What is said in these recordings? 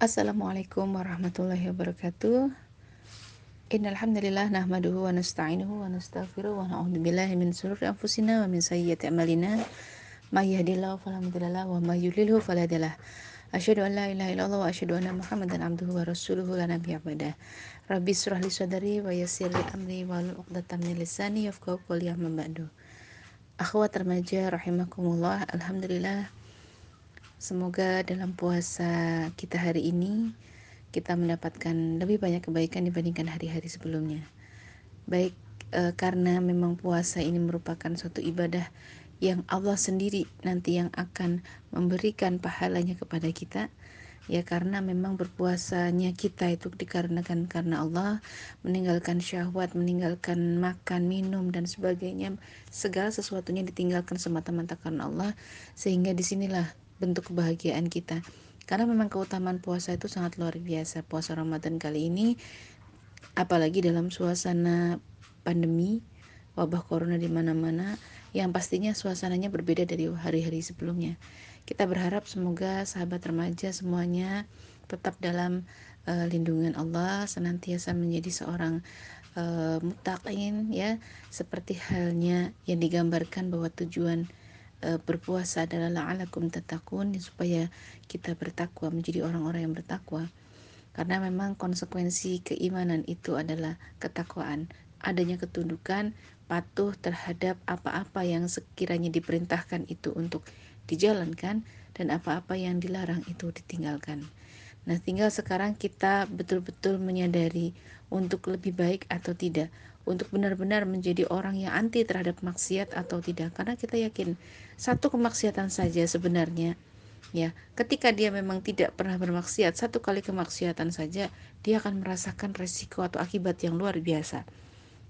Assalamualaikum warahmatullahi wabarakatuh. Innal hamdalillah nahmaduhu wa nasta'inuhu wa nastaghfiruh wa na'udzu billahi min shururi anfusina wa min sayyiati a'malina. May yahdihillahu fala mudhillalah wa may yudlilhu fala hadiyalah. Asyhadu an la ilaha illallah wa asyhadu anna Muhammadan abduhu wa rasuluhu la nabiyya ba'da. Rabbi israh li sadri wa yassir li amri wa hlul 'uqdatam min lisani yafqahu qawli. Akhwat remaja rahimakumullah, alhamdulillah Semoga dalam puasa kita hari ini kita mendapatkan lebih banyak kebaikan dibandingkan hari-hari sebelumnya. Baik e, karena memang puasa ini merupakan suatu ibadah yang Allah sendiri nanti yang akan memberikan pahalanya kepada kita ya karena memang berpuasanya kita itu dikarenakan karena Allah meninggalkan syahwat, meninggalkan makan, minum dan sebagainya segala sesuatunya ditinggalkan semata-mata karena Allah sehingga di sinilah bentuk kebahagiaan kita. Karena memang keutamaan puasa itu sangat luar biasa puasa Ramadan kali ini. Apalagi dalam suasana pandemi wabah corona di mana-mana yang pastinya suasananya berbeda dari hari-hari sebelumnya. Kita berharap semoga sahabat remaja semuanya tetap dalam uh, lindungan Allah senantiasa menjadi seorang uh, mutakin ya. Seperti halnya yang digambarkan bahwa tujuan e, berpuasa adalah la'alakum tatakun supaya kita bertakwa menjadi orang-orang yang bertakwa karena memang konsekuensi keimanan itu adalah ketakwaan adanya ketundukan patuh terhadap apa-apa yang sekiranya diperintahkan itu untuk dijalankan dan apa-apa yang dilarang itu ditinggalkan. Nah, tinggal sekarang kita betul-betul menyadari untuk lebih baik atau tidak, untuk benar-benar menjadi orang yang anti terhadap maksiat atau tidak, karena kita yakin satu kemaksiatan saja sebenarnya ya. Ketika dia memang tidak pernah bermaksiat satu kali kemaksiatan saja dia akan merasakan resiko atau akibat yang luar biasa.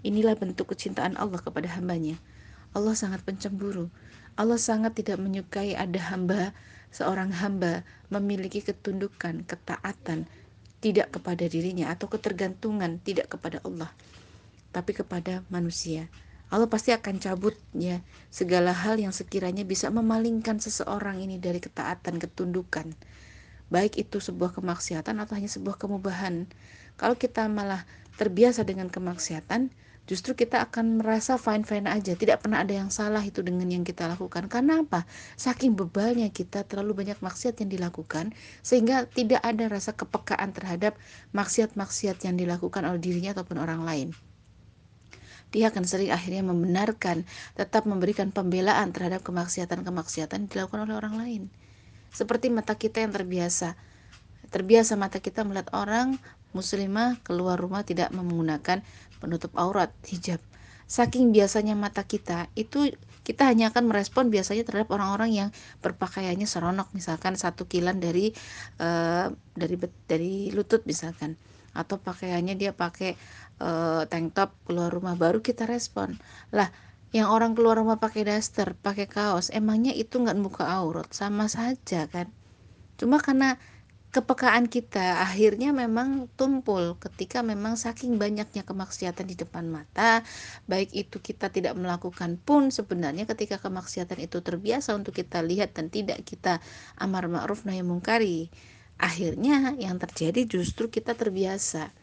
Inilah bentuk kecintaan Allah kepada hambanya Allah sangat pencemburu Allah sangat tidak menyukai ada hamba seorang hamba memiliki ketundukan ketaatan tidak kepada dirinya atau ketergantungan tidak kepada Allah tapi kepada manusia Allah pasti akan cabut ya segala hal yang sekiranya bisa memalingkan seseorang ini dari ketaatan, ketundukan. Baik itu sebuah kemaksiatan atau hanya sebuah kemubahan. Kalau kita malah terbiasa dengan kemaksiatan, justru kita akan merasa fine-fine aja, tidak pernah ada yang salah itu dengan yang kita lakukan. Karena apa? Saking bebalnya kita terlalu banyak maksiat yang dilakukan sehingga tidak ada rasa kepekaan terhadap maksiat-maksiat yang dilakukan oleh dirinya ataupun orang lain dia akan sering akhirnya membenarkan, tetap memberikan pembelaan terhadap kemaksiatan-kemaksiatan yang dilakukan oleh orang lain. Seperti mata kita yang terbiasa. Terbiasa mata kita melihat orang muslimah keluar rumah tidak menggunakan penutup aurat, hijab. Saking biasanya mata kita, itu kita hanya akan merespon biasanya terhadap orang-orang yang berpakaiannya seronok misalkan satu kilan dari uh, dari dari lutut misalkan. Atau pakaiannya dia pakai uh, tank top keluar rumah baru kita respon. Lah yang orang keluar rumah pakai daster pakai kaos emangnya itu nggak buka aurat? Sama saja kan. Cuma karena kepekaan kita akhirnya memang tumpul ketika memang saking banyaknya kemaksiatan di depan mata baik itu kita tidak melakukan pun sebenarnya ketika kemaksiatan itu terbiasa untuk kita lihat dan tidak kita amar ma'ruf nahi mungkari akhirnya yang terjadi justru kita terbiasa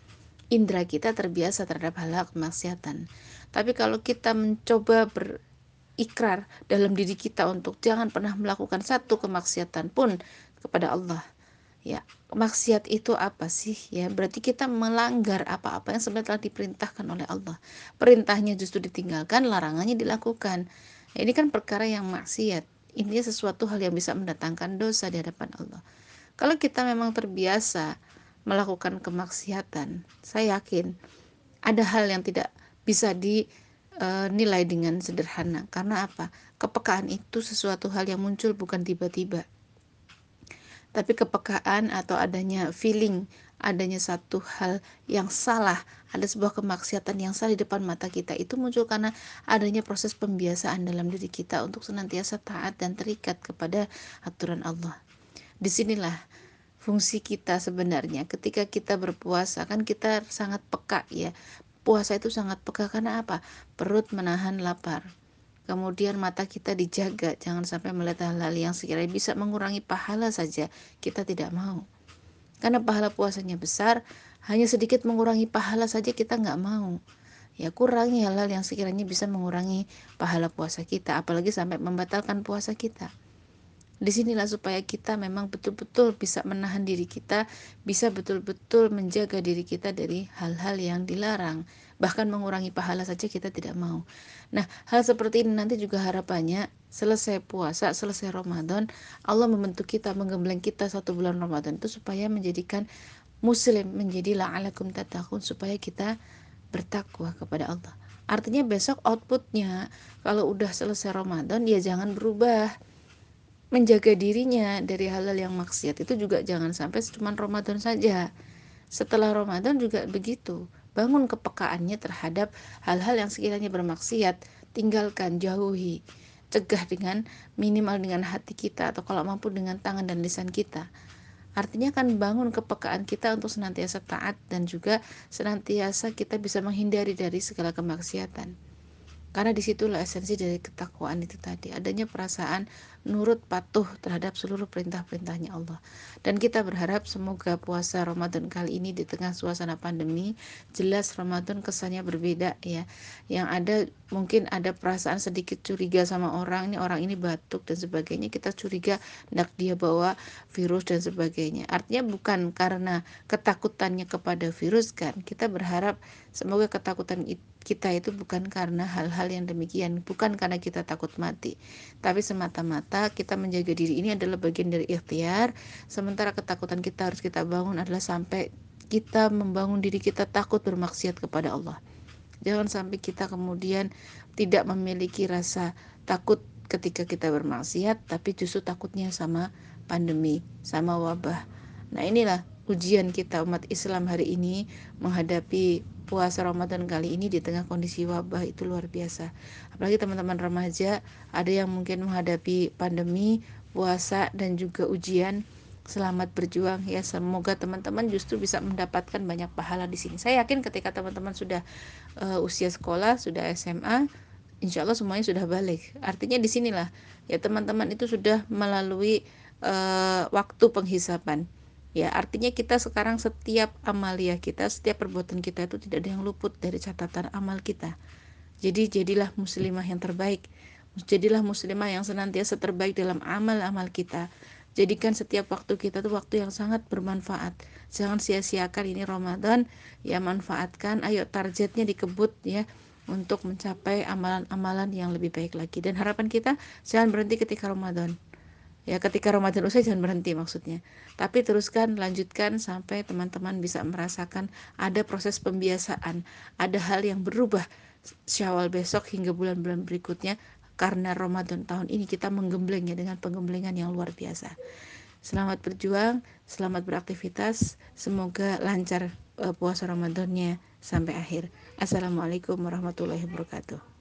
indera kita terbiasa terhadap hal-hal kemaksiatan. Tapi kalau kita mencoba berikrar dalam diri kita untuk jangan pernah melakukan satu kemaksiatan pun kepada Allah, ya maksiat itu apa sih ya berarti kita melanggar apa-apa yang sebenarnya telah diperintahkan oleh Allah perintahnya justru ditinggalkan larangannya dilakukan ya, ini kan perkara yang maksiat ini sesuatu hal yang bisa mendatangkan dosa di hadapan Allah kalau kita memang terbiasa melakukan kemaksiatan, saya yakin ada hal yang tidak bisa dinilai eh, dengan sederhana. Karena apa? Kepekaan itu sesuatu hal yang muncul bukan tiba-tiba. Tapi kepekaan atau adanya feeling, adanya satu hal yang salah, ada sebuah kemaksiatan yang salah di depan mata kita itu muncul karena adanya proses pembiasaan dalam diri kita untuk senantiasa taat dan terikat kepada aturan Allah. Di sinilah fungsi kita sebenarnya. Ketika kita berpuasa kan kita sangat peka ya. Puasa itu sangat peka karena apa? Perut menahan lapar kemudian mata kita dijaga jangan sampai melihat hal-hal yang sekiranya bisa mengurangi pahala saja. Kita tidak mau. Karena pahala puasanya besar hanya sedikit mengurangi pahala saja kita nggak mau. Ya kurangi hal-hal yang sekiranya bisa mengurangi pahala puasa kita apalagi sampai membatalkan puasa kita. Di sinilah supaya kita memang betul-betul bisa menahan diri kita, bisa betul-betul menjaga diri kita dari hal-hal yang dilarang, bahkan mengurangi pahala saja kita tidak mau. Nah, hal seperti ini nanti juga harapannya selesai puasa, selesai Ramadan, Allah membentuk kita, menggembleng kita satu bulan Ramadan itu supaya menjadikan muslim menjadi la'alakum tatakun supaya kita bertakwa kepada Allah. Artinya besok outputnya kalau udah selesai Ramadan ya jangan berubah menjaga dirinya dari hal-hal yang maksiat itu juga jangan sampai cuma Ramadan saja. Setelah Ramadan juga begitu. Bangun kepekaannya terhadap hal-hal yang sekiranya bermaksiat, tinggalkan, jauhi. Cegah dengan minimal dengan hati kita atau kalau mampu dengan tangan dan lisan kita. Artinya kan bangun kepekaan kita untuk senantiasa taat dan juga senantiasa kita bisa menghindari dari segala kemaksiatan. Karena di situlah esensi dari ketakwaan itu tadi, adanya perasaan nurut patuh terhadap seluruh perintah-perintahnya Allah. Dan kita berharap semoga puasa Ramadan kali ini di tengah suasana pandemi jelas Ramadan kesannya berbeda ya. Yang ada mungkin ada perasaan sedikit curiga sama orang ini orang ini batuk dan sebagainya kita curiga hendak dia bawa virus dan sebagainya. Artinya bukan karena ketakutannya kepada virus kan. Kita berharap semoga ketakutan kita itu bukan karena hal-hal yang demikian, bukan karena kita takut mati, tapi semata-mata kita menjaga diri ini adalah bagian dari ikhtiar. Sementara ketakutan kita harus kita bangun adalah sampai kita membangun diri kita takut bermaksiat kepada Allah. Jangan sampai kita kemudian tidak memiliki rasa takut ketika kita bermaksiat tapi justru takutnya sama pandemi sama wabah. Nah inilah ujian kita umat Islam hari ini menghadapi puasa Ramadan kali ini di tengah kondisi wabah itu luar biasa. Apalagi teman-teman remaja, ada yang mungkin menghadapi pandemi, puasa dan juga ujian. Selamat berjuang ya. Semoga teman-teman justru bisa mendapatkan banyak pahala di sini. Saya yakin ketika teman-teman sudah uh, usia sekolah, sudah SMA, insya Allah semuanya sudah balik. Artinya di sinilah ya teman-teman itu sudah melalui uh, waktu penghisapan ya artinya kita sekarang setiap amalia kita setiap perbuatan kita itu tidak ada yang luput dari catatan amal kita. Jadi jadilah muslimah yang terbaik. Jadilah muslimah yang senantiasa terbaik dalam amal-amal kita. Jadikan setiap waktu kita itu waktu yang sangat bermanfaat. Jangan sia-siakan ini Ramadan ya manfaatkan. Ayo targetnya dikebut ya untuk mencapai amalan-amalan yang lebih baik lagi. Dan harapan kita jangan berhenti ketika Ramadan ya ketika Ramadan usai jangan berhenti maksudnya. Tapi teruskan lanjutkan sampai teman-teman bisa merasakan ada proses pembiasaan. Ada hal yang berubah Syawal besok hingga bulan-bulan berikutnya karena Ramadan tahun ini kita menggemblengnya dengan penggemblengan yang luar biasa. Selamat berjuang selamat beraktivitas semoga lancar uh, puasa Ramadannya sampai akhir. Assalamualaikum warahmatullahi wabarakatuh